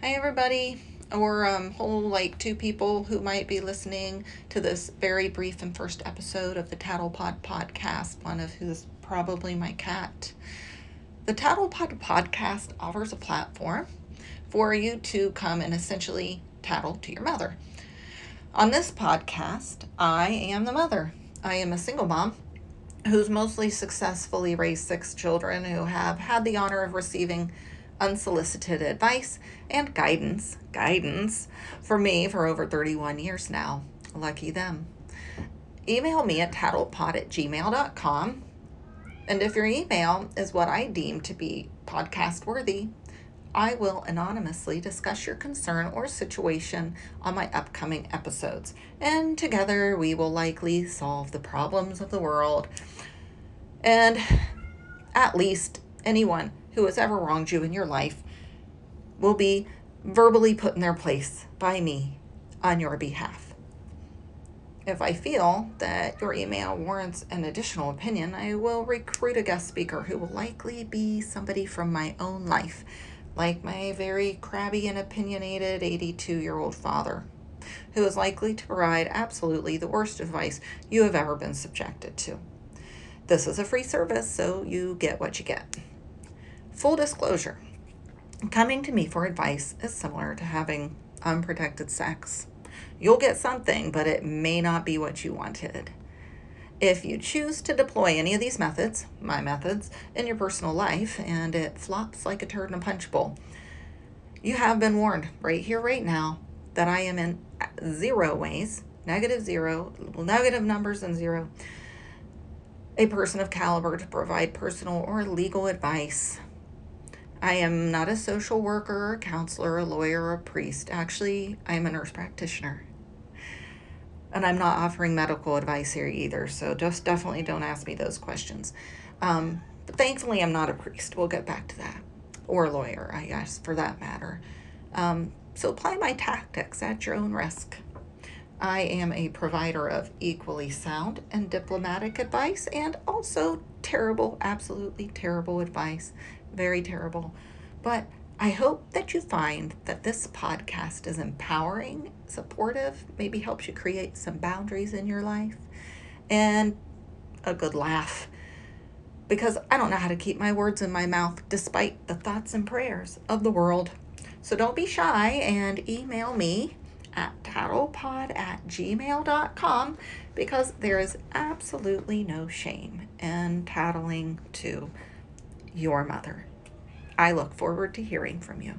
Hi, everybody, or um, whole like two people who might be listening to this very brief and first episode of the Tattlepod podcast, one of who's probably my cat. The Tattlepod podcast offers a platform for you to come and essentially tattle to your mother. On this podcast, I am the mother. I am a single mom who's mostly successfully raised six children who have had the honor of receiving unsolicited advice and guidance, guidance for me for over 31 years now. Lucky them. Email me at tattlepod at gmail.com. And if your email is what I deem to be podcast worthy, I will anonymously discuss your concern or situation on my upcoming episodes. And together we will likely solve the problems of the world. And at least anyone who has ever wronged you in your life will be verbally put in their place by me on your behalf. If I feel that your email warrants an additional opinion, I will recruit a guest speaker who will likely be somebody from my own life, like my very crabby and opinionated 82 year old father, who is likely to provide absolutely the worst advice you have ever been subjected to. This is a free service, so you get what you get. Full disclosure coming to me for advice is similar to having unprotected sex. You'll get something, but it may not be what you wanted. If you choose to deploy any of these methods, my methods, in your personal life and it flops like a turd in a punch bowl, you have been warned right here, right now, that I am in zero ways, negative zero, negative numbers and zero, a person of caliber to provide personal or legal advice I am not a social worker, a counselor, a lawyer, or a priest. Actually, I am a nurse practitioner. And I'm not offering medical advice here either, so just definitely don't ask me those questions. Um, but thankfully, I'm not a priest. We'll get back to that. Or a lawyer, I guess, for that matter. Um, so apply my tactics at your own risk. I am a provider of equally sound and diplomatic advice and also terrible, absolutely terrible advice very terrible. But I hope that you find that this podcast is empowering, supportive, maybe helps you create some boundaries in your life, and a good laugh. Because I don't know how to keep my words in my mouth despite the thoughts and prayers of the world. So don't be shy and email me at tattlepod at gmail.com because there is absolutely no shame in tattling to your mother. I look forward to hearing from you.